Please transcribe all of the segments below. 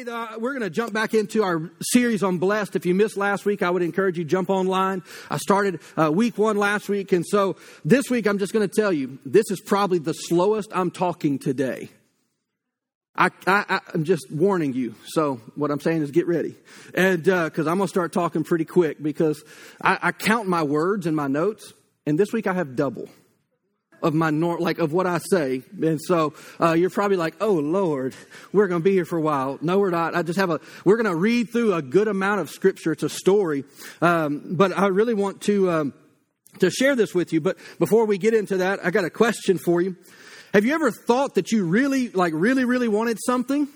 Hey, uh, we're going to jump back into our series on blessed. If you missed last week, I would encourage you jump online. I started uh, week one last week, and so this week I'm just going to tell you this is probably the slowest I'm talking today. I, I, am just warning you. So what I'm saying is get ready, and because uh, I'm going to start talking pretty quick because I, I count my words and my notes, and this week I have double of my norm, like of what I say. And so uh, you're probably like, "Oh Lord, we're going to be here for a while." No, we're not. I just have a. We're going to read through a good amount of scripture. It's a story, um, but I really want to um, to share this with you. But before we get into that, I got a question for you. Have you ever thought that you really, like, really, really wanted something?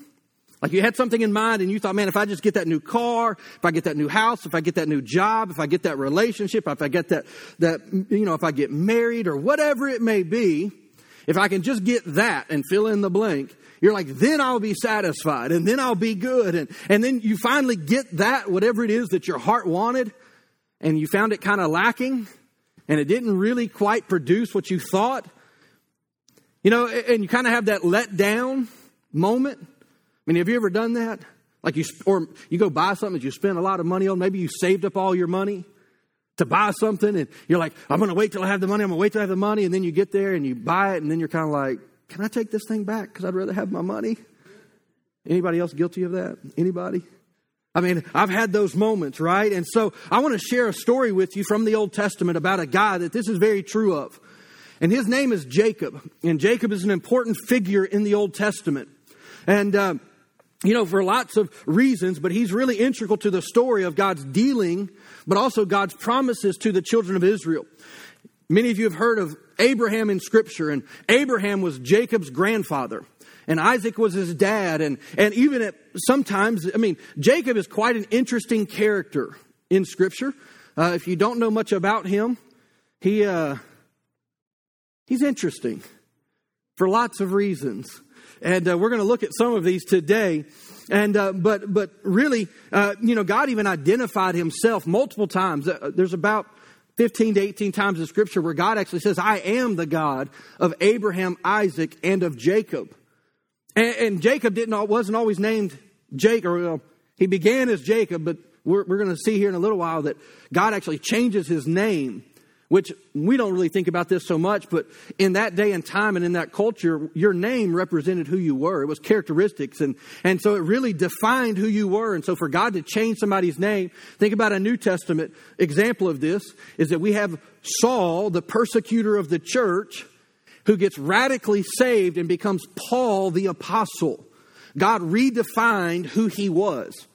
Like you had something in mind and you thought, man, if I just get that new car, if I get that new house, if I get that new job, if I get that relationship, if I get that, that, you know, if I get married or whatever it may be, if I can just get that and fill in the blank, you're like, then I'll be satisfied and then I'll be good. And, and then you finally get that, whatever it is that your heart wanted, and you found it kind of lacking and it didn't really quite produce what you thought. You know, and you kind of have that let down moment. I mean, have you ever done that? Like you, or you go buy something that you spend a lot of money on. Maybe you saved up all your money to buy something, and you're like, I'm going to wait till I have the money. I'm going to wait till I have the money, and then you get there and you buy it, and then you're kind of like, Can I take this thing back? Because I'd rather have my money. Anybody else guilty of that? Anybody? I mean, I've had those moments, right? And so I want to share a story with you from the Old Testament about a guy that this is very true of. And his name is Jacob. And Jacob is an important figure in the Old Testament. And, uh, you know, for lots of reasons, but he's really integral to the story of God's dealing, but also God's promises to the children of Israel. Many of you have heard of Abraham in Scripture, and Abraham was Jacob's grandfather, and Isaac was his dad, and, and even at sometimes, I mean, Jacob is quite an interesting character in Scripture. Uh, if you don't know much about him, he uh, he's interesting for lots of reasons and uh, we're going to look at some of these today. And uh, but but really, uh, you know, God even identified Himself multiple times. Uh, there's about 15 to 18 times in Scripture where God actually says, "I am the God of Abraham, Isaac, and of Jacob." And, and Jacob didn't wasn't always named Jacob. Or, he began as Jacob, but we're, we're going to see here in a little while that God actually changes his name which we don't really think about this so much, but in that day and time and in that culture, your name represented who you were. It was characteristics. And, and so it really defined who you were. And so for God to change somebody's name, think about a New Testament example of this is that we have Saul, the persecutor of the church, who gets radically saved and becomes Paul the apostle. God redefined who he was.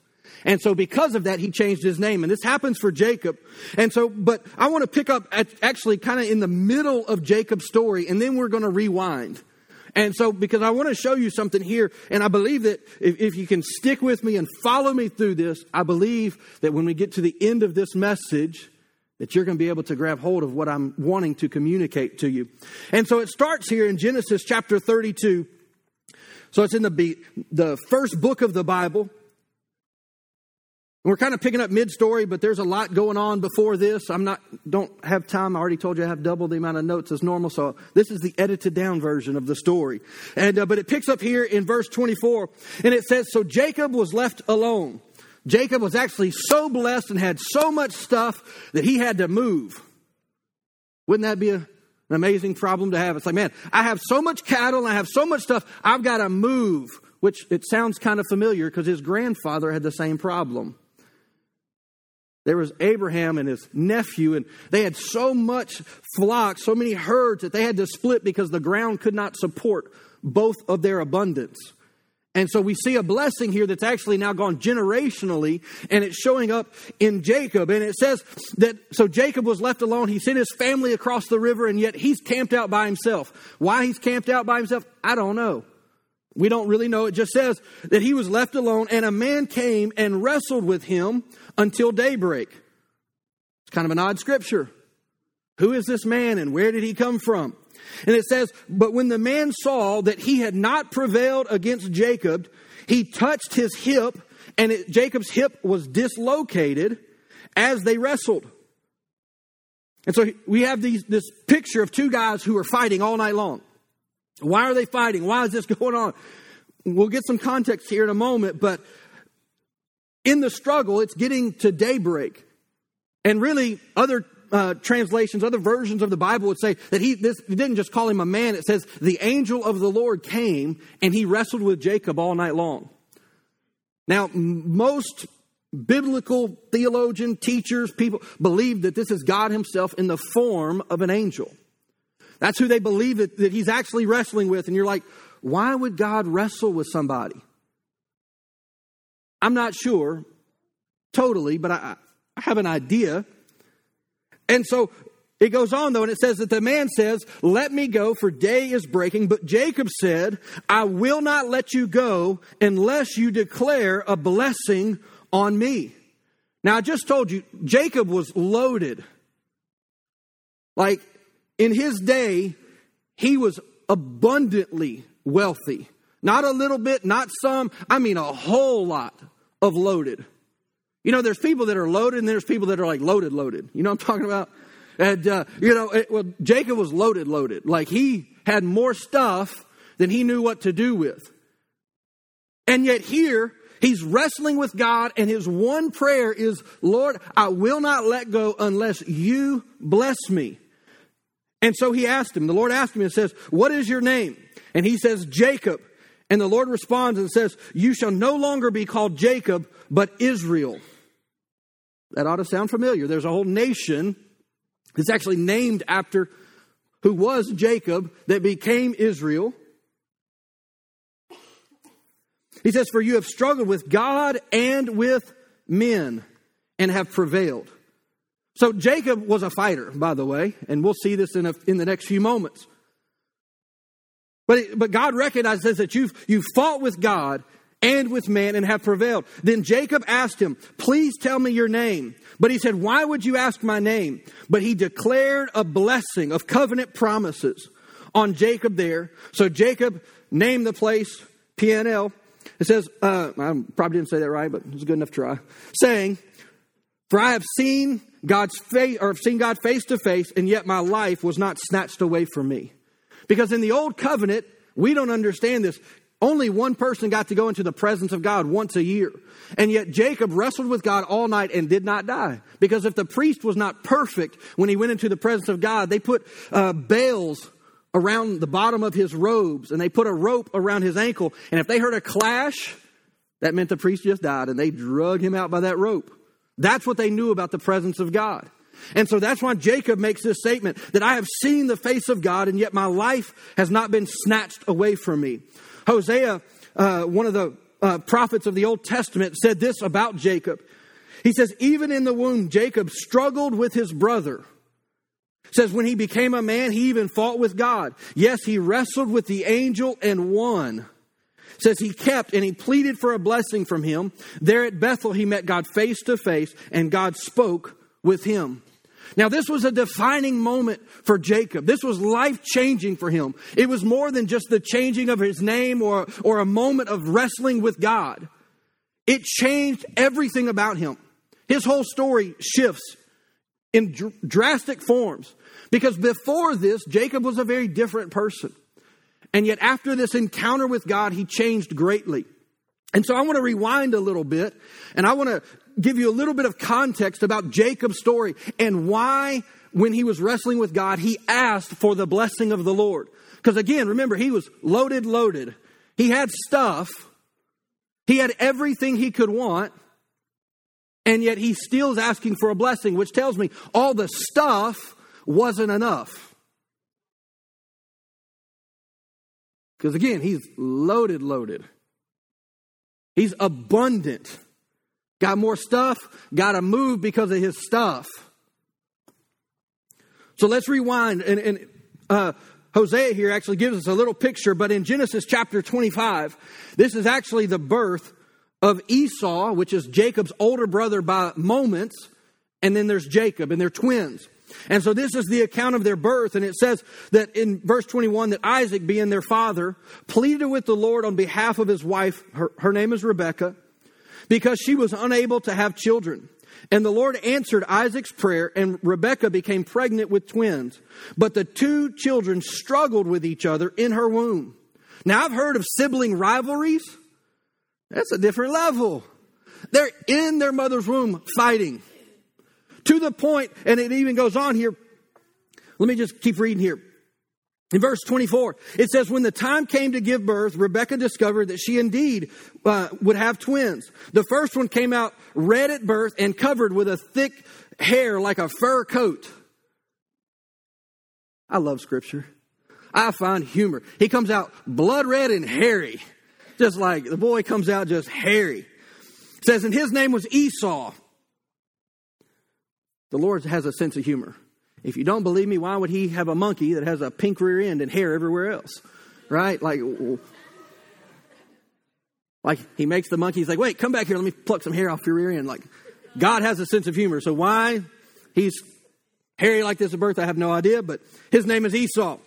And so because of that, he changed his name. And this happens for Jacob. And so, but I want to pick up at, actually kind of in the middle of Jacob's story, and then we're going to rewind. And so, because I want to show you something here, and I believe that if, if, you can stick with me and follow me through this, I believe that when we get to the end of this message, that you're going to be able to grab hold of what I'm wanting to communicate to you. And so it starts here in Genesis chapter 32. So it's in the, the first book of the Bible. We're kind of picking up mid-story, but there's a lot going on before this. I'm not, don't have time. I already told you I have double the amount of notes as normal, so this is the edited down version of the story. And, uh, but it picks up here in verse 24, and it says, So Jacob was left alone. Jacob was actually so blessed and had so much stuff that he had to move. Wouldn't that be a, an amazing problem to have? It's like, man, I have so much cattle and I have so much stuff, I've got to move. Which it sounds kind of familiar because his grandfather had the same problem. There was Abraham and his nephew, and they had so much flock, so many herds that they had to split because the ground could not support both of their abundance. And so we see a blessing here that's actually now gone generationally, and it's showing up in Jacob. And it says that so Jacob was left alone. He sent his family across the river, and yet he's camped out by himself. Why he's camped out by himself, I don't know. We don't really know. It just says that he was left alone, and a man came and wrestled with him until daybreak. It's kind of an odd scripture. Who is this man and where did he come from? And it says, But when the man saw that he had not prevailed against Jacob, he touched his hip, and it, Jacob's hip was dislocated as they wrestled. And so we have these, this picture of two guys who are fighting all night long. Why are they fighting? Why is this going on? we'll get some context here in a moment, but in the struggle, it's getting to daybreak. And really, other uh, translations, other versions of the Bible would say that he, this, didn't just call him a man. It says the angel of the Lord came and he wrestled with Jacob all night long. Now, most biblical theologian, teachers, people believe that this is God himself in the form of an angel. That's who they believe that, that he's actually wrestling with. And you're like, why would God wrestle with somebody? I'm not sure totally, but I, I have an idea. And so it goes on though, and it says that the man says, Let me go, for day is breaking. But Jacob said, I will not let you go unless you declare a blessing on me. Now, I just told you, Jacob was loaded. Like in his day, he was abundantly wealthy. Not a little bit, not some, I mean a whole lot of loaded. You know, there's people that are loaded and there's people that are like loaded, loaded. You know what I'm talking about? And, uh, you know, it, well, Jacob was loaded, loaded. Like he had more stuff than he knew what to do with. And yet here, he's wrestling with God and his one prayer is, Lord, I will not let go unless you bless me. And so he asked him, the Lord asked him and says, What is your name? And he says, Jacob. And the Lord responds and says, You shall no longer be called Jacob, but Israel. That ought to sound familiar. There's a whole nation that's actually named after who was Jacob that became Israel. He says, For you have struggled with God and with men and have prevailed. So Jacob was a fighter, by the way, and we'll see this in, a, in the next few moments. But, but God recognizes that you've, you've fought with God and with man and have prevailed. Then Jacob asked him, Please tell me your name. But he said, Why would you ask my name? But he declared a blessing of covenant promises on Jacob there. So Jacob named the place Peniel. It says, uh, I probably didn't say that right, but it was a good enough try. Saying, For I have seen God's face, or have seen God face to face, and yet my life was not snatched away from me. Because in the old covenant, we don't understand this. Only one person got to go into the presence of God once a year. And yet Jacob wrestled with God all night and did not die. Because if the priest was not perfect when he went into the presence of God, they put uh, bales around the bottom of his robes and they put a rope around his ankle. And if they heard a clash, that meant the priest just died and they drug him out by that rope. That's what they knew about the presence of God. And so that's why Jacob makes this statement that I have seen the face of God and yet my life has not been snatched away from me. Hosea, uh, one of the uh, prophets of the Old Testament, said this about Jacob. He says, even in the womb, Jacob struggled with his brother. Says when he became a man, he even fought with God. Yes, he wrestled with the angel and won says he kept and he pleaded for a blessing from him. There at Bethel, he met God face to face and God spoke with him. Now, this was a defining moment for Jacob. This was life changing for him. It was more than just the changing of his name or, or a moment of wrestling with God. It changed everything about him. His whole story shifts in dr- drastic forms because before this, Jacob was a very different person. And yet, after this encounter with God, he changed greatly. And so I want to rewind a little bit and I want to give you a little bit of context about Jacob's story and why, when he was wrestling with God, he asked for the blessing of the Lord. Because again, remember, he was loaded, loaded. He had stuff, he had everything he could want, and yet he still is asking for a blessing, which tells me all the stuff wasn't enough. Because again, he's loaded, loaded. He's abundant. Got more stuff, got to move because of his stuff. So let's rewind. And, and uh, Hosea here actually gives us a little picture, but in Genesis chapter 25, this is actually the birth of Esau, which is Jacob's older brother by moments, and then there's Jacob, and they're twins. And so this is the account of their birth. And it says that in verse 21 that Isaac, being their father, pleaded with the Lord on behalf of his wife. Her, her name is Rebekah because she was unable to have children. And the Lord answered Isaac's prayer and Rebekah became pregnant with twins. But the two children struggled with each other in her womb. Now, I've heard of sibling rivalries. That's a different level. They're in their mother's womb fighting to the point, and it even goes on here. Let me just keep reading here. In verse 24, it says, When the time came to give birth, Rebecca discovered that she indeed uh, would have twins. The first one came out red at birth and covered with a thick hair like a fur coat. I love scripture. I find humor. He comes out blood red and hairy. Just like the boy comes out just hairy. It says, and his name was Esau. The Lord has a sense of humor. If you don't believe me, why would he have a monkey that has a pink rear end and hair everywhere else? Right? Like, like he makes the monkey, he's like, wait, come back here, let me pluck some hair off your rear end. Like, God has a sense of humor. So why he's hairy like this at birth, I have no idea, but his name is Esau.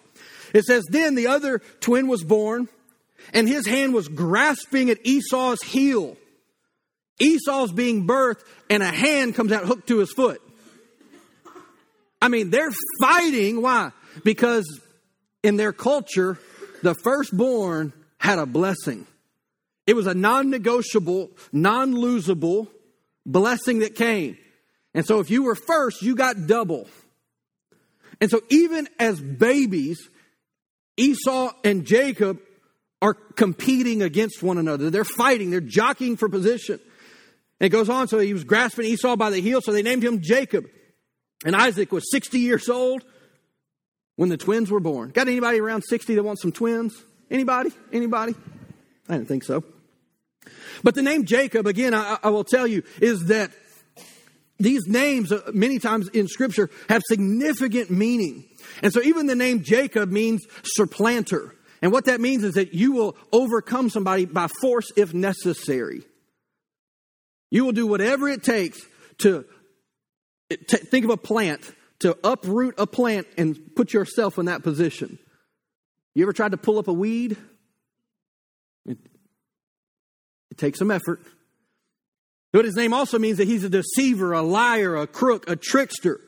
It says, then the other twin was born, and his hand was grasping at Esau's heel. Esau's being birthed, and a hand comes out hooked to his foot. I mean, they're fighting. Why? Because in their culture, the firstborn had a blessing. It was a non negotiable, non losable blessing that came. And so if you were first, you got double. And so even as babies, Esau and Jacob are competing against one another. They're fighting, they're jockeying for position. It goes on, so he was grasping Esau by the heel, so they named him Jacob. And Isaac was 60 years old when the twins were born. Got anybody around 60 that wants some twins? Anybody? Anybody? I didn't think so. But the name Jacob, again, I, I will tell you, is that these names, uh, many times in Scripture, have significant meaning. And so even the name Jacob means supplanter. And what that means is that you will overcome somebody by force if necessary. You will do whatever it takes to T- think of a plant, to uproot a plant and put yourself in that position. You ever tried to pull up a weed? It, it takes some effort. But his name also means that he's a deceiver, a liar, a crook, a trickster.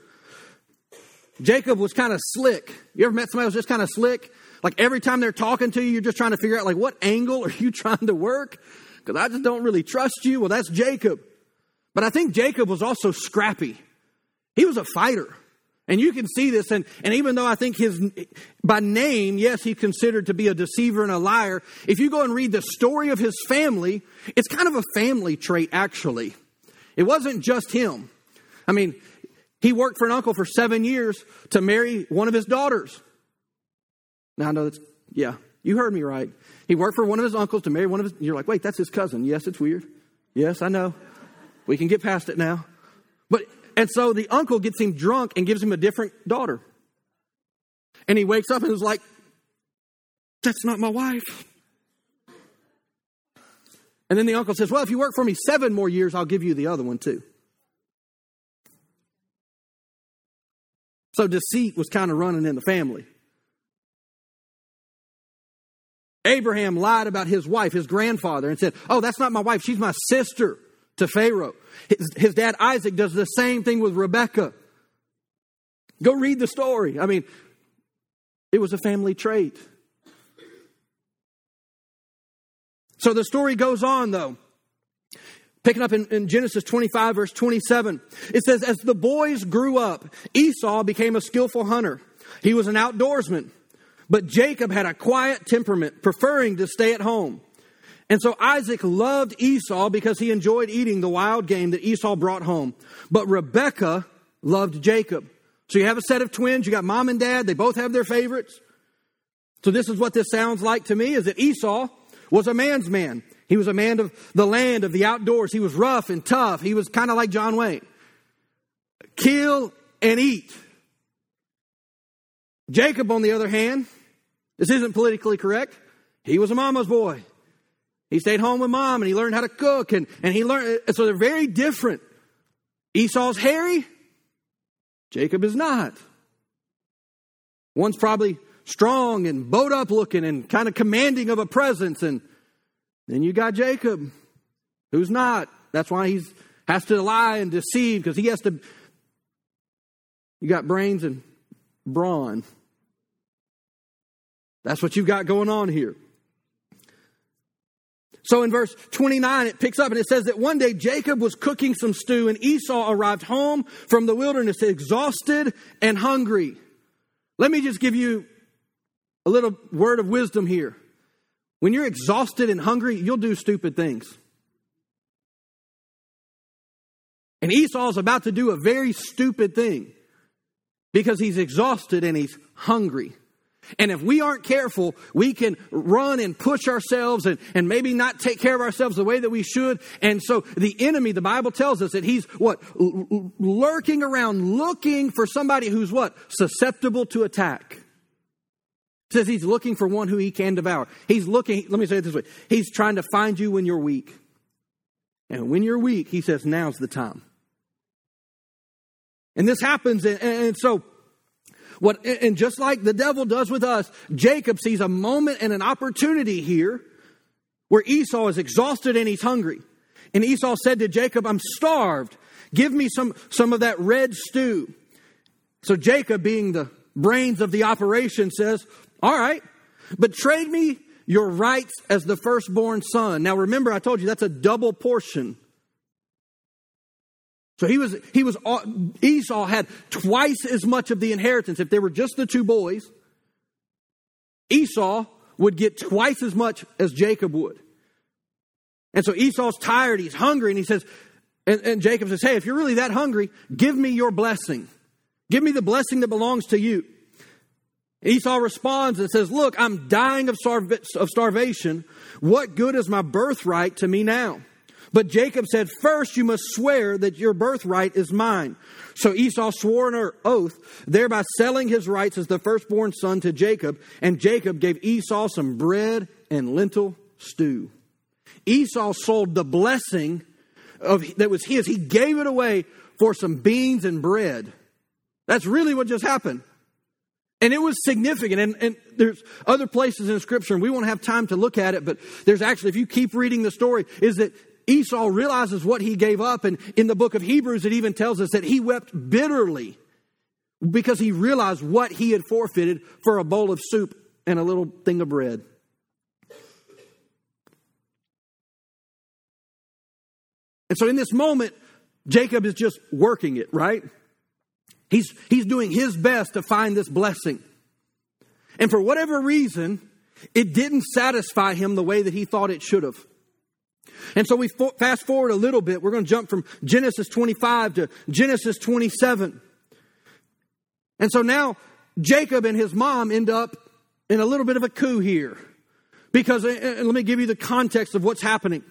Jacob was kind of slick. You ever met somebody who was just kind of slick? Like every time they're talking to you, you're just trying to figure out like what angle are you trying to work? Because I just don't really trust you. Well, that's Jacob. But I think Jacob was also scrappy. He was a fighter. And you can see this, and, and even though I think his, by name, yes, he's considered to be a deceiver and a liar, if you go and read the story of his family, it's kind of a family trait, actually. It wasn't just him. I mean, he worked for an uncle for seven years to marry one of his daughters. Now, I know that's, yeah, you heard me right. He worked for one of his uncles to marry one of his, you're like, wait, that's his cousin. Yes, it's weird. Yes, I know. We can get past it now. But and so the uncle gets him drunk and gives him a different daughter. And he wakes up and is like, That's not my wife. And then the uncle says, Well, if you work for me seven more years, I'll give you the other one too. So deceit was kind of running in the family. Abraham lied about his wife, his grandfather, and said, Oh, that's not my wife, she's my sister to Pharaoh. His, his dad Isaac does the same thing with Rebekah. Go read the story. I mean, it was a family trait. So the story goes on, though. Picking up in, in, Genesis 25, verse 27, it says, As the boys grew up, Esau became a skillful hunter. He was an outdoorsman. But Jacob had a quiet temperament, preferring to stay at home. And so Isaac loved Esau because he enjoyed eating the wild game that Esau brought home. But Rebekah loved Jacob. So you have a set of twins, you got mom and dad, they both have their favorites. So this is what this sounds like to me is that Esau was a man's man. He was a man of the land, of the outdoors. He was rough and tough. He was kind of like John Wayne. Kill and eat. Jacob, on the other hand, this isn't politically correct. He was a mama's boy. He stayed home with mom and he learned how to cook and, and he learned, so they're very different. Esau's hairy, Jacob is not. One's probably strong and bowed up looking and kind of commanding of a presence. And then you got Jacob, who's not. That's why he has to lie and deceive because he has to. You got brains and brawn. That's what you've got going on here. So in verse 29, it picks up and it says that one day Jacob was cooking some stew and Esau arrived home from the wilderness exhausted and hungry. Let me just give you a little word of wisdom here. When you're exhausted and hungry, you'll do stupid things. And Esau's about to do a very stupid thing because he's exhausted and he's hungry. And if we aren't careful, we can run and push ourselves and, and maybe not take care of ourselves the way that we should. And so the enemy, the Bible tells us that he's what? Lurking around looking for somebody who's what? Susceptible to attack. Says he's looking for one who he can devour. He's looking, let me say it this way. He's trying to find you when you're weak. And when you're weak, he says, now's the time. And this happens, and, and so what, and just like the devil does with us, Jacob sees a moment and an opportunity here where Esau is exhausted and he's hungry. And Esau said to Jacob, I'm starved. Give me some, some of that red stew. So Jacob, being the brains of the operation, says, All right, but trade me your rights as the firstborn son. Now remember, I told you that's a double portion. So he was, he was, uh, Esau had twice as much of the inheritance. If there were just the two boys, Esau would get twice as much as Jacob would. And so Esau's tired, he's hungry, and he says, and, and Jacob says, Hey, if you're really that hungry, give me your blessing. Give me the blessing that belongs to you. Esau responds and says, Look, I'm dying of, of starvation. What good is my birthright to me now? But Jacob said, First, you must swear that your birthright is mine. So Esau swore an oath, thereby selling his rights as the firstborn son to Jacob. And Jacob gave Esau some bread and lentil stew. Esau sold the blessing of, that was his. He gave it away for some beans and bread. That's really what just happened. And it was significant. And, and, there's other places in Scripture, and we won't have time to look at it, but there's actually, if you keep reading the story, is that Esau realizes what he gave up. And in the book of Hebrews, it even tells us that he wept bitterly because he realized what he had forfeited for a bowl of soup and a little thing of bread. And so in this moment, Jacob is just working it, right? He's, he's doing his best to find this blessing. And for whatever reason, it didn't satisfy him the way that he thought it should have. And so we fast forward a little bit. We're going to jump from Genesis 25 to Genesis 27. And so now Jacob and his mom end up in a little bit of a coup here. Because, and let me give you the context of what's happening.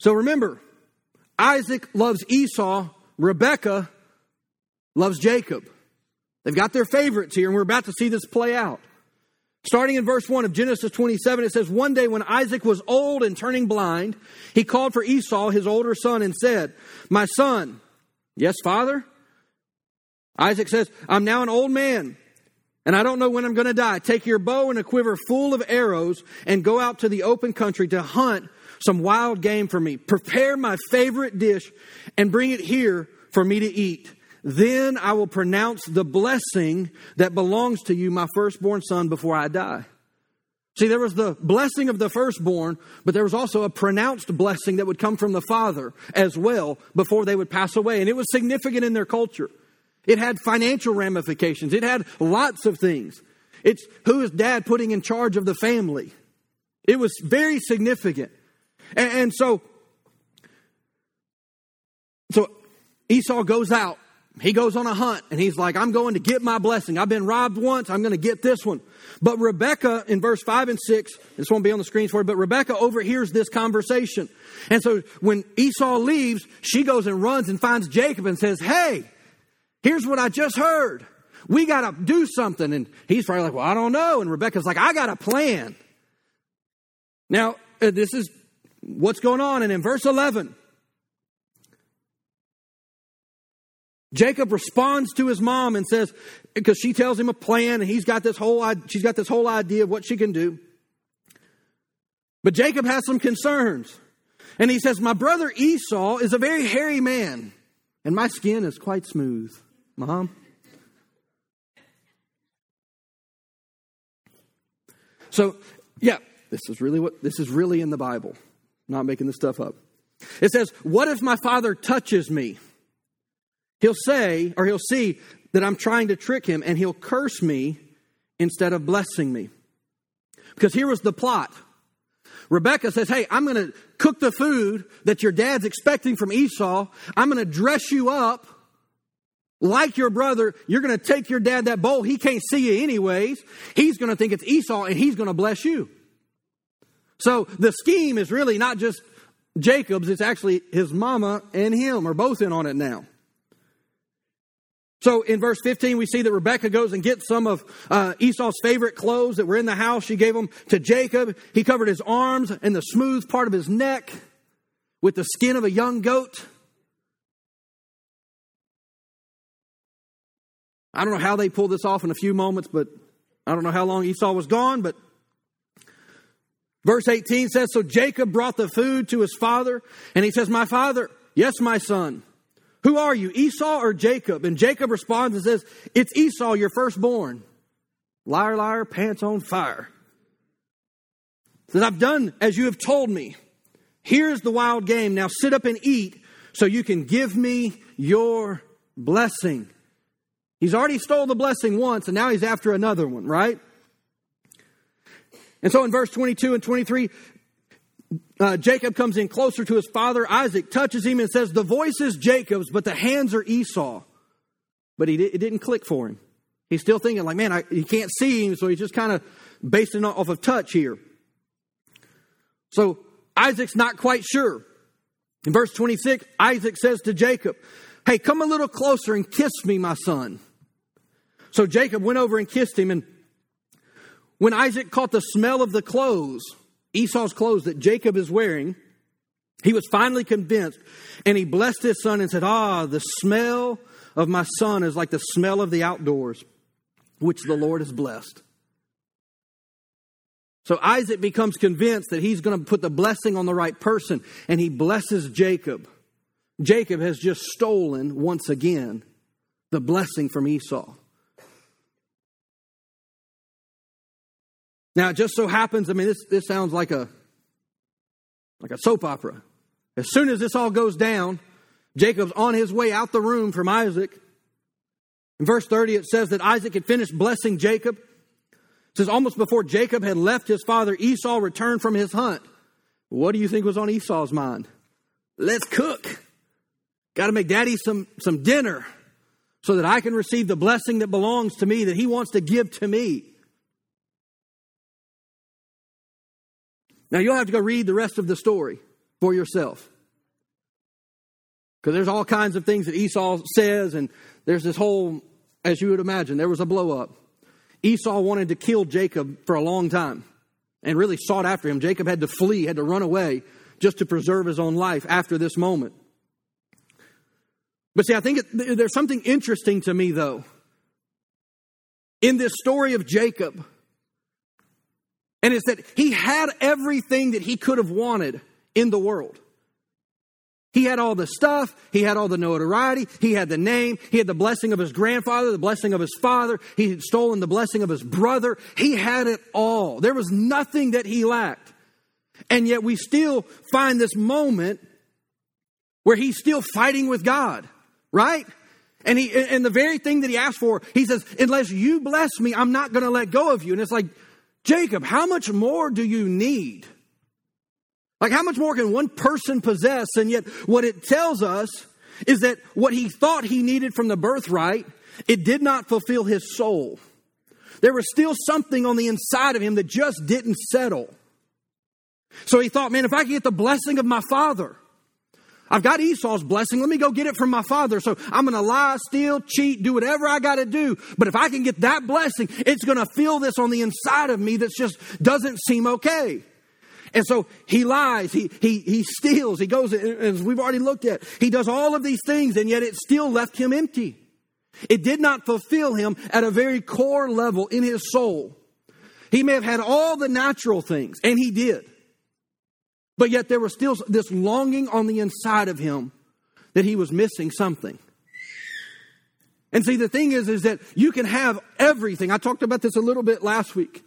So remember, Isaac loves Esau, Rebekah loves Jacob. They've got their favorites here, and we're about to see this play out. Starting in verse 1 of Genesis 27, it says, One day when Isaac was old and turning blind, he called for Esau, his older son, and said, My son, yes, father? Isaac says, I'm now an old man, and I don't know when I'm going to die. Take your bow and a quiver full of arrows and go out to the open country to hunt some wild game for me. Prepare my favorite dish and bring it here for me to eat. Then I will pronounce the blessing that belongs to you, my firstborn son, before I die. See, there was the blessing of the firstborn, but there was also a pronounced blessing that would come from the father as well before they would pass away. And it was significant in their culture. It had financial ramifications, it had lots of things. It's who is dad putting in charge of the family. It was very significant. And, and so, so Esau goes out he goes on a hunt and he's like, I'm going to get my blessing. I've been robbed once. I'm going to get this one. But Rebecca in verse five and six, this won't be on the screens for you, but Rebecca overhears this conversation. And so when Esau leaves, she goes and runs and finds Jacob and says, Hey, here's what I just heard. We got to do something. And he's probably like, Well, I don't know. And Rebecca's like, I got a plan. Now, uh, this is what's going on. And in verse 11, Jacob responds to his mom and says, because she tells him a plan and he's got this whole, she's got this whole idea of what she can do. But Jacob has some concerns. And he says, My brother Esau is a very hairy man, and my skin is quite smooth. Mom? So, yeah, this is really what this is really in the Bible. I'm not making this stuff up. It says, What if my father touches me? He'll say, or he'll see that I'm trying to trick him, and he'll curse me instead of blessing me. Because here was the plot. Rebecca says, Hey, I'm going to cook the food that your dad's expecting from Esau. I'm going to dress you up like your brother. You're going to take your dad that bowl. He can't see you anyways. He's going to think it's Esau and he's going to bless you. So the scheme is really not just Jacob's, it's actually his mama and him are both in on it now. So in verse 15, we see that Rebecca goes and gets some of uh, Esau's favorite clothes that were in the house. She gave them to Jacob. He covered his arms and the smooth part of his neck with the skin of a young goat. I don't know how they pulled this off in a few moments, but I don't know how long Esau was gone, but verse 18 says So Jacob brought the food to his father, and he says, My father, yes, my son. Who are you, Esau or Jacob? And Jacob responds and says, It's Esau, your firstborn. Liar, liar, pants on fire. Says, I've done as you have told me. Here's the wild game. Now sit up and eat so you can give me your blessing. He's already stole the blessing once, and now he's after another one, right? And so in verse 22 and 23, uh, Jacob comes in closer to his father. Isaac touches him and says, The voice is Jacob's, but the hands are Esau. But he it didn't click for him. He's still thinking, like, man, I, he can't see him, so he's just kind of basing off of touch here. So Isaac's not quite sure. In verse 26, Isaac says to Jacob, Hey, come a little closer and kiss me, my son. So Jacob went over and kissed him. And when Isaac caught the smell of the clothes, Esau's clothes that Jacob is wearing, he was finally convinced and he blessed his son and said, Ah, the smell of my son is like the smell of the outdoors, which the Lord has blessed. So Isaac becomes convinced that he's going to put the blessing on the right person and he blesses Jacob. Jacob has just stolen once again the blessing from Esau. Now, it just so happens, I mean, this, this sounds like a, like a soap opera. As soon as this all goes down, Jacob's on his way out the room from Isaac. In verse 30, it says that Isaac had finished blessing Jacob. It says, almost before Jacob had left his father, Esau returned from his hunt. What do you think was on Esau's mind? Let's cook. Got to make daddy some, some dinner so that I can receive the blessing that belongs to me, that he wants to give to me. Now, you'll have to go read the rest of the story for yourself. Because there's all kinds of things that Esau says, and there's this whole, as you would imagine, there was a blow up. Esau wanted to kill Jacob for a long time and really sought after him. Jacob had to flee, had to run away just to preserve his own life after this moment. But see, I think it, there's something interesting to me, though. In this story of Jacob, and it's that he had everything that he could have wanted in the world. He had all the stuff, he had all the notoriety, he had the name, he had the blessing of his grandfather, the blessing of his father, he had stolen the blessing of his brother. He had it all. There was nothing that he lacked. And yet we still find this moment where he's still fighting with God, right? And he and the very thing that he asked for, he says, "Unless you bless me, I'm not going to let go of you." And it's like, Jacob, how much more do you need? Like, how much more can one person possess? And yet, what it tells us is that what he thought he needed from the birthright, it did not fulfill his soul. There was still something on the inside of him that just didn't settle. So he thought, man, if I can get the blessing of my father, I've got Esau's blessing. Let me go get it from my father. So I'm going to lie, steal, cheat, do whatever I got to do. But if I can get that blessing, it's going to feel this on the inside of me that just doesn't seem okay. And so he lies, he, he, he steals, he goes, as we've already looked at, he does all of these things, and yet it still left him empty. It did not fulfill him at a very core level in his soul. He may have had all the natural things, and he did. But yet there was still this longing on the inside of him that he was missing something. And see, the thing is, is that you can have everything. I talked about this a little bit last week.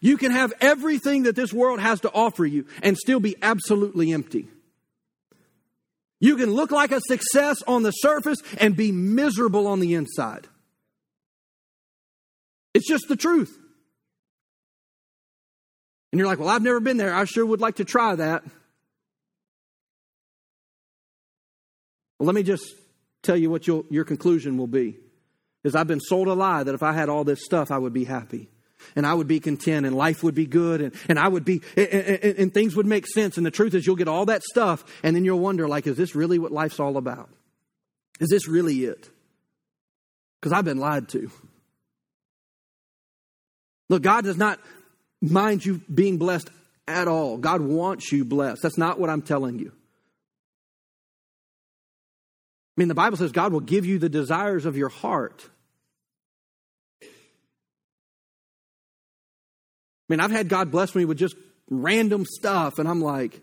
You can have everything that this world has to offer you and still be absolutely empty. You can look like a success on the surface and be miserable on the inside. It's just the truth. And you're like, well, I've never been there. I sure would like to try that. Well, let me just tell you what your conclusion will be. Is I've been sold a lie that if I had all this stuff, I would be happy and I would be content and life would be good and, and I would be, and, and, and things would make sense. And the truth is, you'll get all that stuff and then you'll wonder, like, is this really what life's all about? Is this really it? Because I've been lied to. Look, God does not mind you being blessed at all. God wants you blessed. That's not what I'm telling you. I mean, the Bible says God will give you the desires of your heart. I mean, I've had God bless me with just random stuff, and I'm like, it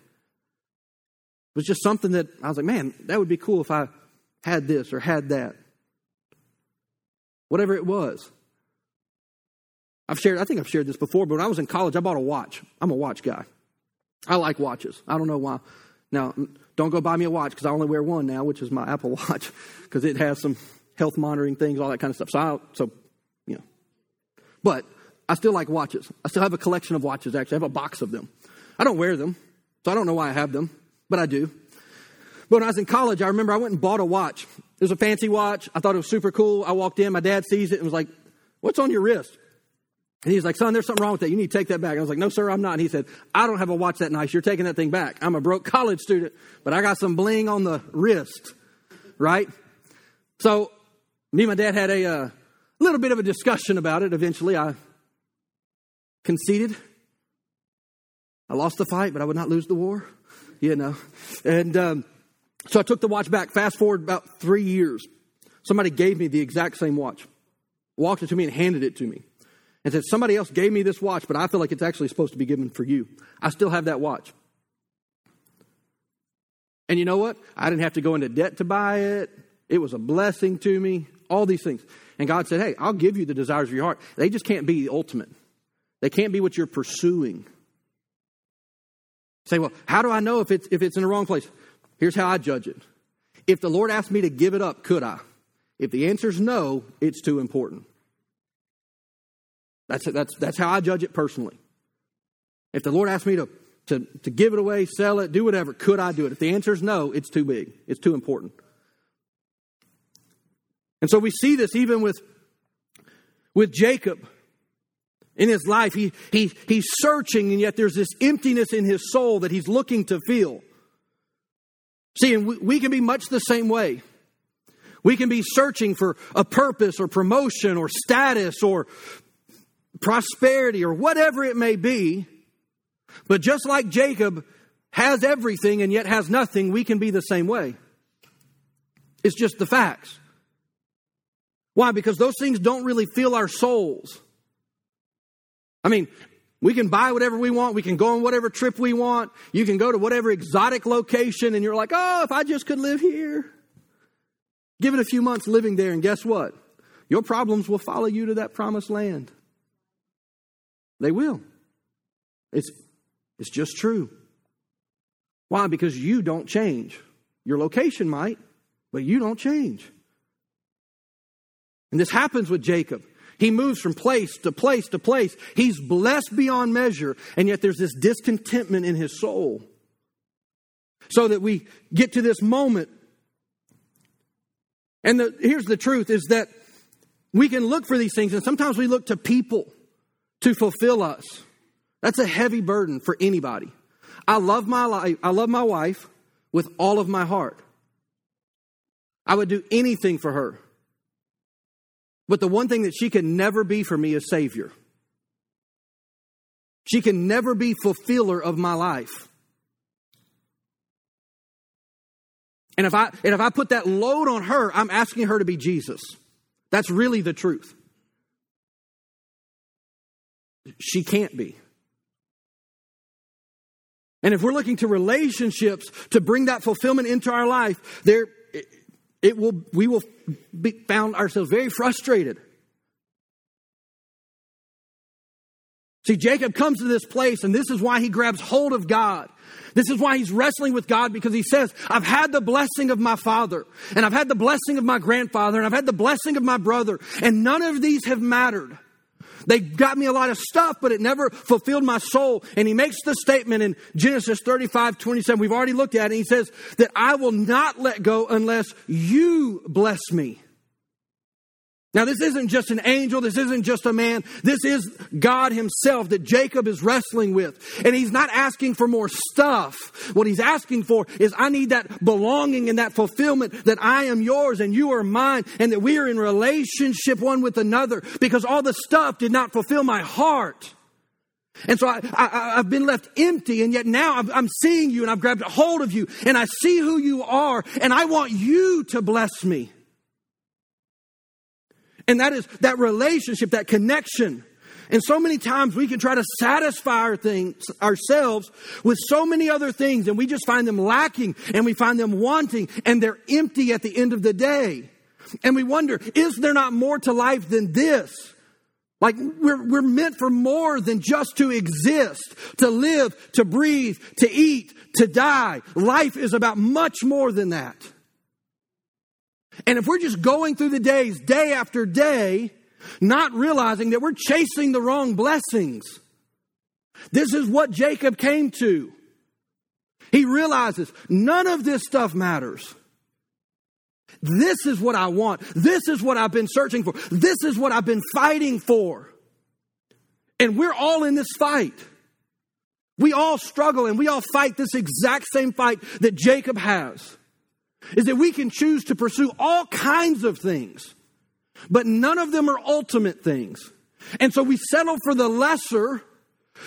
was just something that I was like, man, that would be cool if I had this or had that. Whatever it was. I've shared, I think I've shared this before, but when I was in college, I bought a watch. I'm a watch guy. I like watches. I don't know why. Now, don't go buy me a watch because I only wear one now, which is my Apple Watch, because it has some health monitoring things, all that kind of stuff. So, I, so you know. But I still like watches. I still have a collection of watches, actually. I have a box of them. I don't wear them, so I don't know why I have them, but I do. But when I was in college, I remember I went and bought a watch. It was a fancy watch. I thought it was super cool. I walked in, my dad sees it and was like, What's on your wrist? And he's like, son, there's something wrong with that. You need to take that back. I was like, no, sir, I'm not. And he said, I don't have a watch that nice. You're taking that thing back. I'm a broke college student, but I got some bling on the wrist, right? So me and my dad had a uh, little bit of a discussion about it. Eventually, I conceded. I lost the fight, but I would not lose the war, you know. And um, so I took the watch back. Fast forward about three years. Somebody gave me the exact same watch, walked it to me, and handed it to me and said, Somebody else gave me this watch, but I feel like it's actually supposed to be given for you. I still have that watch. And you know what? I didn't have to go into debt to buy it. It was a blessing to me, all these things. And God said, Hey, I'll give you the desires of your heart. They just can't be the ultimate, they can't be what you're pursuing. Say, well, how do I know if it's, if it's in the wrong place? Here's how I judge it. If the Lord asked me to give it up, could I? If the answer is no, it's too important. That's, that's, that's how I judge it personally. If the Lord asked me to, to, to give it away, sell it, do whatever, could I do it? If the answer is no, it's too big, it's too important. And so we see this even with, with Jacob in his life. He, he, he's searching, and yet there's this emptiness in his soul that he's looking to fill. See, and we, we can be much the same way. We can be searching for a purpose or promotion or status or prosperity or whatever it may be. But just like Jacob has everything and yet has nothing, we can be the same way. It's just the facts. Why? Because those things don't really fill our souls. I mean, we can buy whatever we want. We can go on whatever trip we want. You can go to whatever exotic location, and you're like, oh, if I just could live here. Give it a few months living there, and guess what? Your problems will follow you to that promised land. They will. It's, it's just true. Why? Because you don't change. Your location might, but you don't change. And this happens with Jacob. He moves from place to place to place. He's blessed beyond measure, and yet there's this discontentment in his soul. So that we get to this moment. And the, here's the truth is that we can look for these things, and sometimes we look to people to fulfill us. That's a heavy burden for anybody. I love my life, I love my wife with all of my heart. I would do anything for her. But the one thing that she can never be for me is Savior. She can never be fulfiller of my life. And if I and if I put that load on her, I'm asking her to be Jesus. That's really the truth. She can't be. And if we're looking to relationships to bring that fulfillment into our life, there it will we will be found ourselves very frustrated. See, Jacob comes to this place, and this is why he grabs hold of God. This is why he's wrestling with God because he says, I've had the blessing of my father, and I've had the blessing of my grandfather, and I've had the blessing of my brother, and none of these have mattered. They got me a lot of stuff, but it never fulfilled my soul. And he makes the statement in Genesis 35, 27. We've already looked at it. He says that I will not let go unless you bless me. Now, this isn't just an angel. This isn't just a man. This is God Himself that Jacob is wrestling with. And he's not asking for more stuff. What he's asking for is, I need that belonging and that fulfillment that I am yours and you are mine and that we are in relationship one with another because all the stuff did not fulfill my heart. And so I, have been left empty, and yet now I'm, I'm seeing you and I've grabbed a hold of you and I see who you are, and I want you to bless me. And that is that relationship, that connection. And so many times we can try to satisfy our things, ourselves with so many other things, and we just find them lacking and we find them wanting, and they're empty at the end of the day. And we wonder, is there not more to life than this? Like we're, we're meant for more than just to exist, to live, to breathe, to eat, to die. Life is about much more than that. And if we're just going through the days, day after day, not realizing that we're chasing the wrong blessings, this is what Jacob came to. He realizes none of this stuff matters. This is what I want. This is what I've been searching for. This is what I've been fighting for. And we're all in this fight. We all struggle and we all fight this exact same fight that Jacob has is that we can choose to pursue all kinds of things, but none of them are ultimate things. And so we settle for the lesser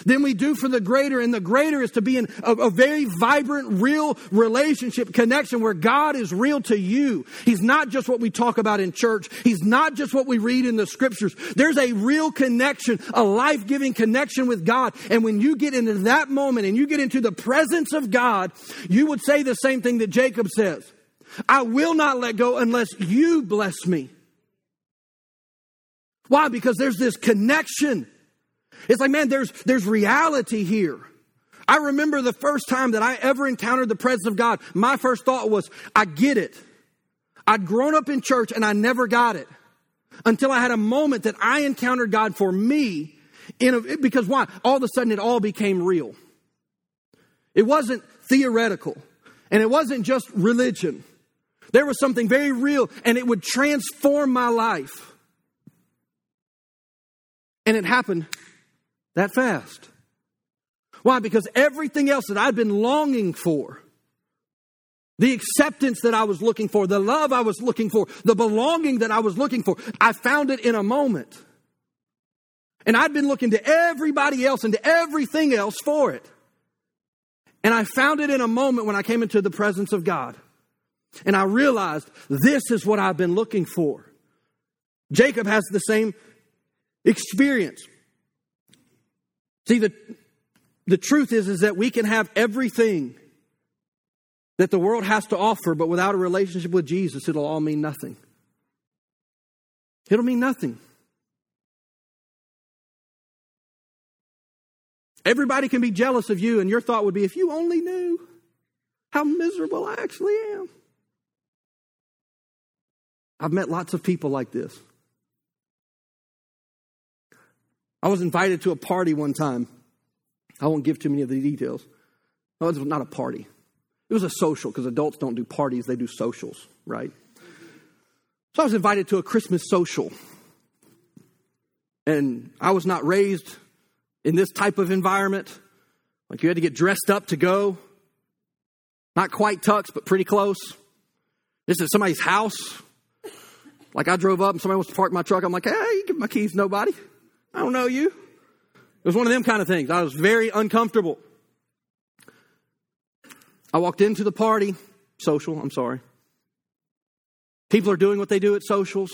than we do for the greater. And the greater is to be in a, a, very vibrant, real relationship connection where God is real to you. He's not just what we talk about in church. He's not just what we read in the scriptures. There's a real connection, a life giving connection with God. And when you get into that moment and you get into the presence of God, you would say the same thing that Jacob says. I will not let go unless you bless me. Why? Because there's this connection. It's like, man, there's, there's reality here. I remember the first time that I ever encountered the presence of God, my first thought was, I get it. I'd grown up in church and I never got it until I had a moment that I encountered God for me in a, because why? All of a sudden it all became real. It wasn't theoretical and it wasn't just religion. There was something very real, and it would transform my life. And it happened that fast. Why? Because everything else that I'd been longing for, the acceptance that I was looking for, the love I was looking for, the belonging that I was looking for, I found it in a moment. And I'd been looking to everybody else and to everything else for it. And I found it in a moment when I came into the presence of God. And I realized this is what I've been looking for. Jacob has the same experience. See, the, the truth is, is that we can have everything that the world has to offer, but without a relationship with Jesus, it'll all mean nothing. It'll mean nothing. Everybody can be jealous of you, and your thought would be if you only knew how miserable I actually am. I've met lots of people like this. I was invited to a party one time. I won't give too many of the details. No, it was not a party. It was a social because adults don't do parties, they do socials, right? So I was invited to a Christmas social. And I was not raised in this type of environment. Like you had to get dressed up to go. Not quite tux, but pretty close. This is somebody's house. Like I drove up and somebody wants to park my truck. I'm like, hey, give my keys to nobody. I don't know you. It was one of them kind of things. I was very uncomfortable. I walked into the party, social, I'm sorry. People are doing what they do at socials.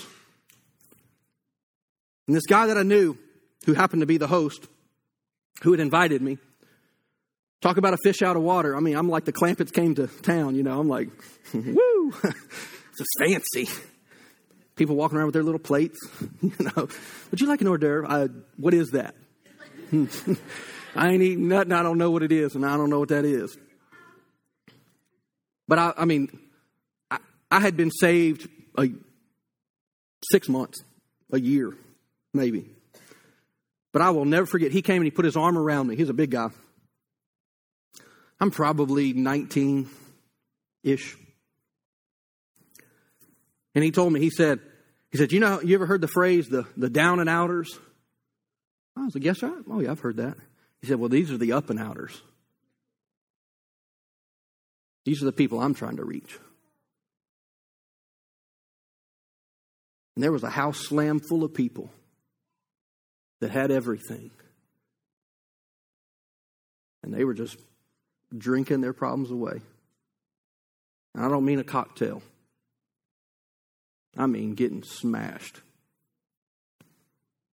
And this guy that I knew, who happened to be the host, who had invited me, talk about a fish out of water. I mean, I'm like the Clampetts came to town, you know. I'm like, woo, this is fancy people walking around with their little plates. you know, would you like an hors d'oeuvre? Uh, what is that? I ain't eating nothing. I don't know what it is, and I don't know what that is. But I, I mean, I, I had been saved a, six months, a year, maybe. But I will never forget, he came and he put his arm around me. He's a big guy. I'm probably 19 ish. And he told me, he said, he said, you know, you ever heard the phrase, the, the down and outers? I was like, yes, sir. Oh, yeah, I've heard that. He said, well, these are the up and outers. These are the people I'm trying to reach. And there was a house slam full of people that had everything. And they were just drinking their problems away. And I don't mean a cocktail, I mean getting smashed.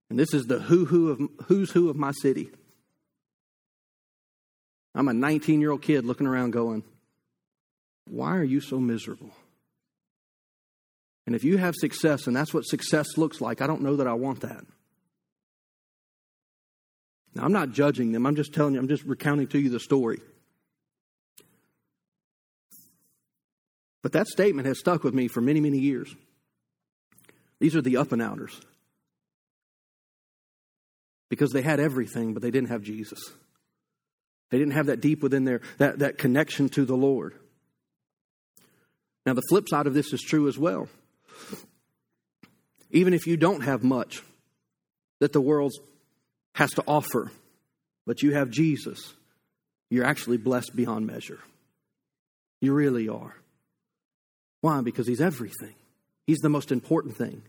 And this is the who who of who's who of my city. I'm a 19 year old kid looking around going, Why are you so miserable? And if you have success and that's what success looks like, I don't know that I want that. Now, I'm not judging them. I'm just telling you, I'm just recounting to you the story. But that statement has stuck with me for many, many years. These are the up and outers. Because they had everything, but they didn't have Jesus. They didn't have that deep within there, that, that connection to the Lord. Now, the flip side of this is true as well. Even if you don't have much that the world has to offer, but you have Jesus, you're actually blessed beyond measure. You really are. Why? Because He's everything, He's the most important thing.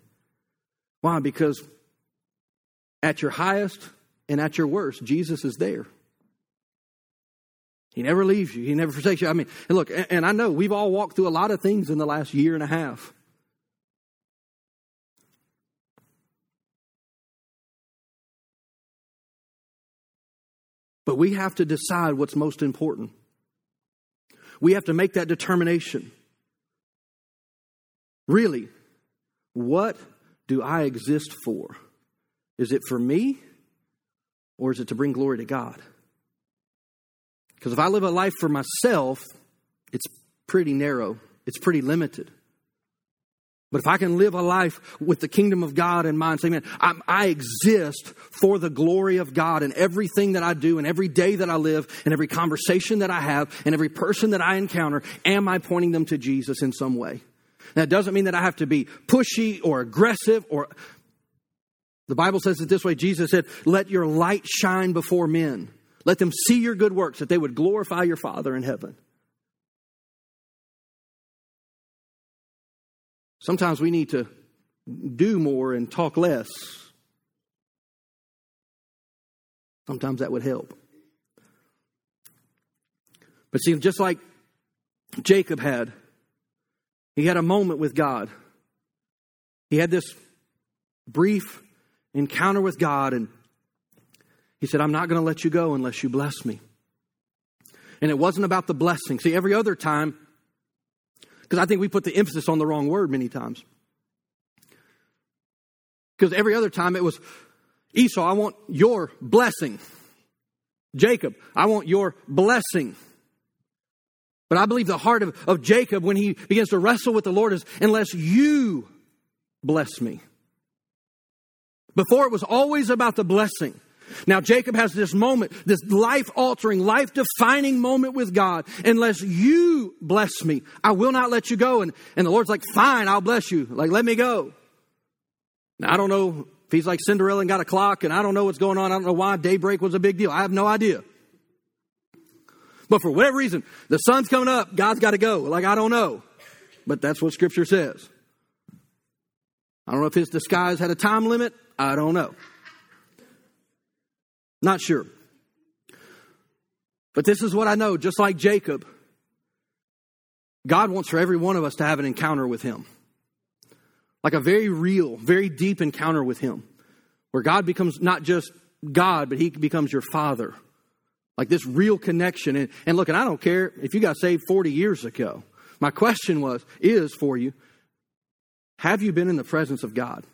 Why? Because at your highest and at your worst, Jesus is there. He never leaves you. He never forsakes you. I mean, and look, and I know we've all walked through a lot of things in the last year and a half. But we have to decide what's most important. We have to make that determination. Really, what do I exist for? Is it for me or is it to bring glory to God? Because if I live a life for myself, it's pretty narrow, it's pretty limited. But if I can live a life with the kingdom of God in mind, saying, man, I'm, i exist for the glory of God in everything that I do and every day that I live and every conversation that I have and every person that I encounter, am I pointing them to Jesus in some way? That doesn't mean that I have to be pushy or aggressive or. The Bible says it this way Jesus said, Let your light shine before men. Let them see your good works, that they would glorify your Father in heaven. Sometimes we need to do more and talk less. Sometimes that would help. But see, just like Jacob had, he had a moment with God. He had this brief encounter with God, and he said, I'm not going to let you go unless you bless me. And it wasn't about the blessing. See, every other time, because I think we put the emphasis on the wrong word many times. Because every other time it was, Esau, I want your blessing. Jacob, I want your blessing. But I believe the heart of, of Jacob when he begins to wrestle with the Lord is, unless you bless me. Before it was always about the blessing. Now, Jacob has this moment, this life altering, life defining moment with God. Unless you bless me, I will not let you go. And, and the Lord's like, fine, I'll bless you. Like, let me go. Now, I don't know if he's like Cinderella and got a clock, and I don't know what's going on. I don't know why daybreak was a big deal. I have no idea. But for whatever reason, the sun's coming up, God's got to go. Like, I don't know. But that's what Scripture says. I don't know if his disguise had a time limit. I don't know. Not sure. But this is what I know, just like Jacob, God wants for every one of us to have an encounter with Him. Like a very real, very deep encounter with Him, where God becomes not just God, but He becomes your Father. Like this real connection. And, and look, and I don't care if you got saved 40 years ago. My question was, is for you, have you been in the presence of God?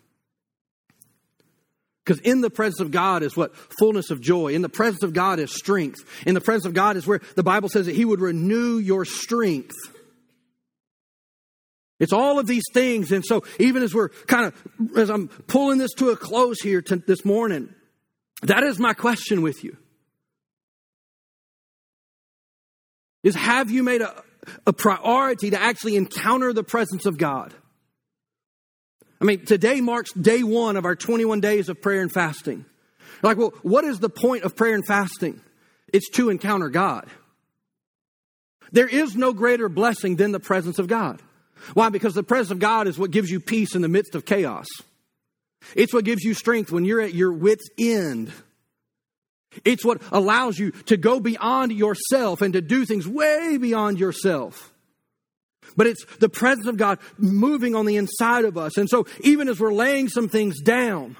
Because in the presence of God is what? Fullness of joy. In the presence of God is strength. In the presence of God is where the Bible says that He would renew your strength. It's all of these things. And so, even as we're kind of, as I'm pulling this to a close here to, this morning, that is my question with you. Is have you made a, a priority to actually encounter the presence of God? I mean, today marks day one of our 21 days of prayer and fasting. Like, well, what is the point of prayer and fasting? It's to encounter God. There is no greater blessing than the presence of God. Why? Because the presence of God is what gives you peace in the midst of chaos. It's what gives you strength when you're at your wits' end. It's what allows you to go beyond yourself and to do things way beyond yourself but it's the presence of God moving on the inside of us. And so, even as we're laying some things down,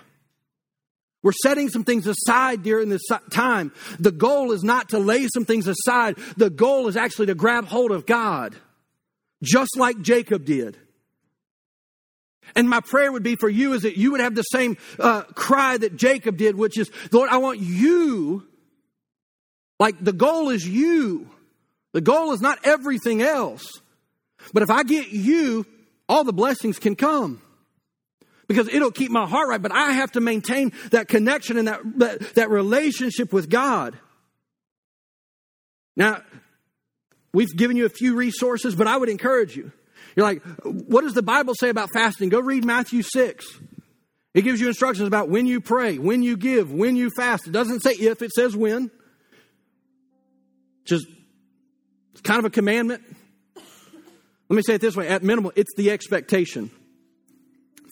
we're setting some things aside during this time. The goal is not to lay some things aside, the goal is actually to grab hold of God, just like Jacob did. And my prayer would be for you is that you would have the same uh, cry that Jacob did, which is, Lord, I want you. Like the goal is you. The goal is not everything else. But if I get you, all the blessings can come because it'll keep my heart right. But I have to maintain that connection and that, that, that, relationship with God. Now, we've given you a few resources, but I would encourage you. You're like, what does the Bible say about fasting? Go read Matthew 6. It gives you instructions about when you pray, when you give, when you fast. It doesn't say if, it says when. Just it's kind of a commandment. Let me say it this way at minimal, it's the expectation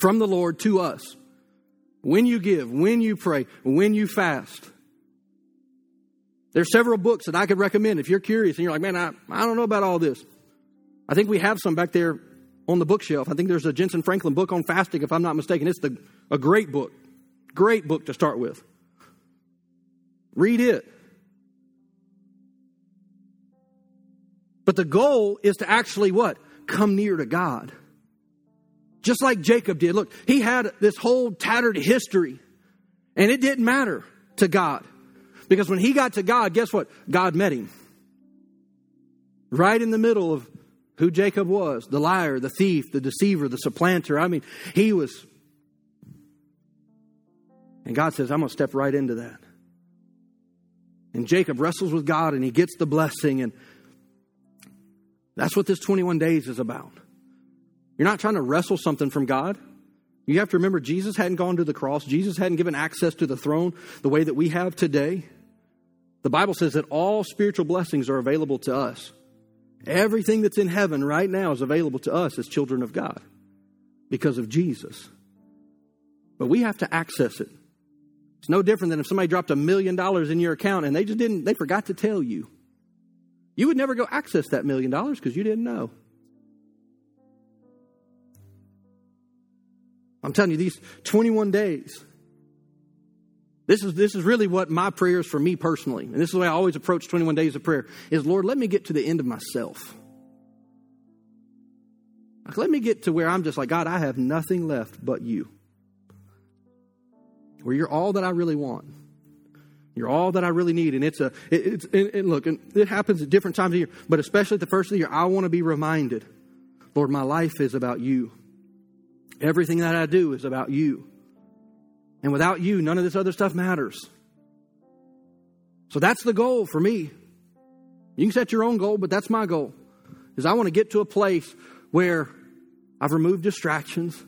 from the Lord to us. When you give, when you pray, when you fast. There's several books that I could recommend if you're curious and you're like, man, I, I don't know about all this. I think we have some back there on the bookshelf. I think there's a Jentezen Franklin book on fasting, if I'm not mistaken. It's the, a great book. Great book to start with. Read it. But the goal is to actually what? Come near to God. Just like Jacob did. Look, he had this whole tattered history, and it didn't matter to God. Because when he got to God, guess what? God met him. Right in the middle of who Jacob was the liar, the thief, the deceiver, the supplanter. I mean, he was. And God says, I'm going to step right into that. And Jacob wrestles with God and he gets the blessing. And that's what this 21 days is about. You're not trying to wrestle something from God. You have to remember Jesus hadn't gone to the cross, Jesus hadn't given access to the throne the way that we have today. The Bible says that all spiritual blessings are available to us. Everything that's in heaven right now is available to us as children of God because of Jesus. But we have to access it. It's no different than if somebody dropped a million dollars in your account and they just didn't, they forgot to tell you. You would never go access that million dollars because you didn't know. I'm telling you, these 21 days, this is, this is really what my prayers for me personally, and this is the way I always approach 21 days of prayer, is Lord, let me get to the end of myself. Like, let me get to where I'm just like, God, I have nothing left but you. Where you're all that I really want. You're all that I really need. And it's a, it, it's, and, and look, and it happens at different times of year, but especially at the first of the year, I want to be reminded, Lord, my life is about you. Everything that I do is about you. And without you, none of this other stuff matters. So that's the goal for me. You can set your own goal, but that's my goal. Is I want to get to a place where I've removed distractions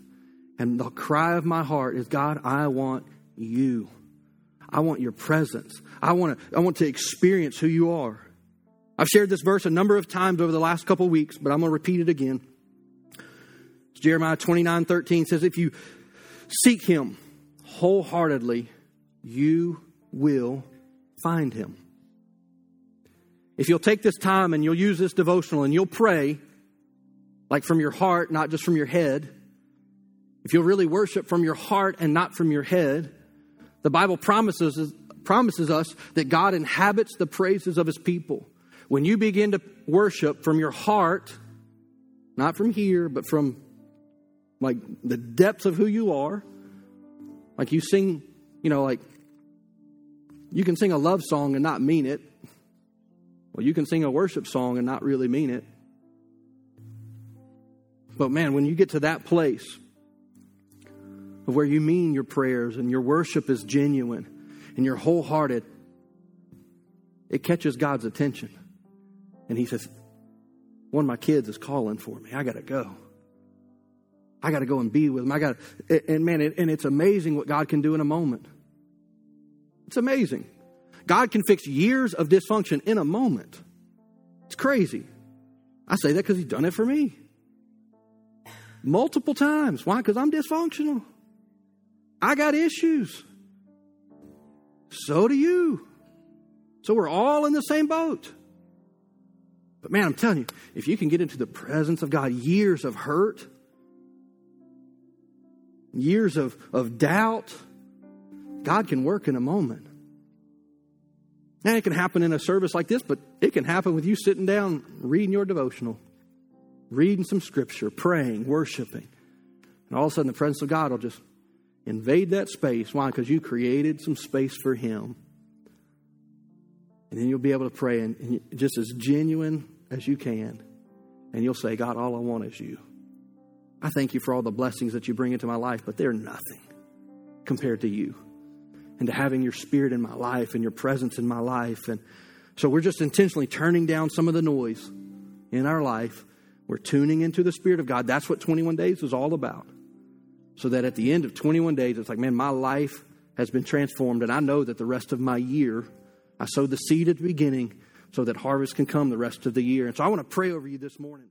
and the cry of my heart is God, I want you. I want your presence. I want to, I want to experience who you are. I've shared this verse a number of times over the last couple weeks, but I'm going to repeat it again. Jeremiah 29 13 says, If you seek him wholeheartedly, you will find him. If you'll take this time and you'll use this devotional and you'll pray, like from your heart, not just from your head, if you'll really worship from your heart and not from your head, the Bible promises, promises us that God inhabits the praises of his people. When you begin to worship from your heart, not from here, but from like the depths of who you are, like you sing You know, like, you can sing a love song and not mean it. Well, you can sing a worship song and not really mean it. But man, when you get to that place of where you mean your prayers and your worship is genuine and you're wholehearted, it catches God's attention. And He says, One of my kids is calling for me. I got to go. I got to go and be with them. I got and man, and it's amazing what God can do in a moment. It's amazing. God can fix years of dysfunction in a moment. It's crazy. I say that because He's done it for me multiple times. Why? Because I'm dysfunctional. I got issues. So do you. So we're all in the same boat. But man, I'm telling you, if you can get into the presence of God, years of hurt, years of, of doubt, God can work in a moment. Now, it can happen in a service like this, but it can happen with you sitting down reading your devotional, reading some scripture, praying, worshiping. And all of a sudden, the presence of God will just invade that space. Why? Because you created some space for Him. And then you'll be able to pray and, and just as genuine as you can. And you'll say, God, all I want is you. I thank you for all the blessings that you bring into my life, but they're nothing compared to you and to having your spirit in my life and your presence in my life. And so we're just intentionally turning down some of the noise in our life. We're tuning into the Spirit of God. That's what 21 days is all about. So that at the end of 21 days, it's like, man, my life has been transformed, and I know that the rest of my year, I sowed the seed at the beginning so that harvest can come the rest of the year. And so I want to pray over you this morning.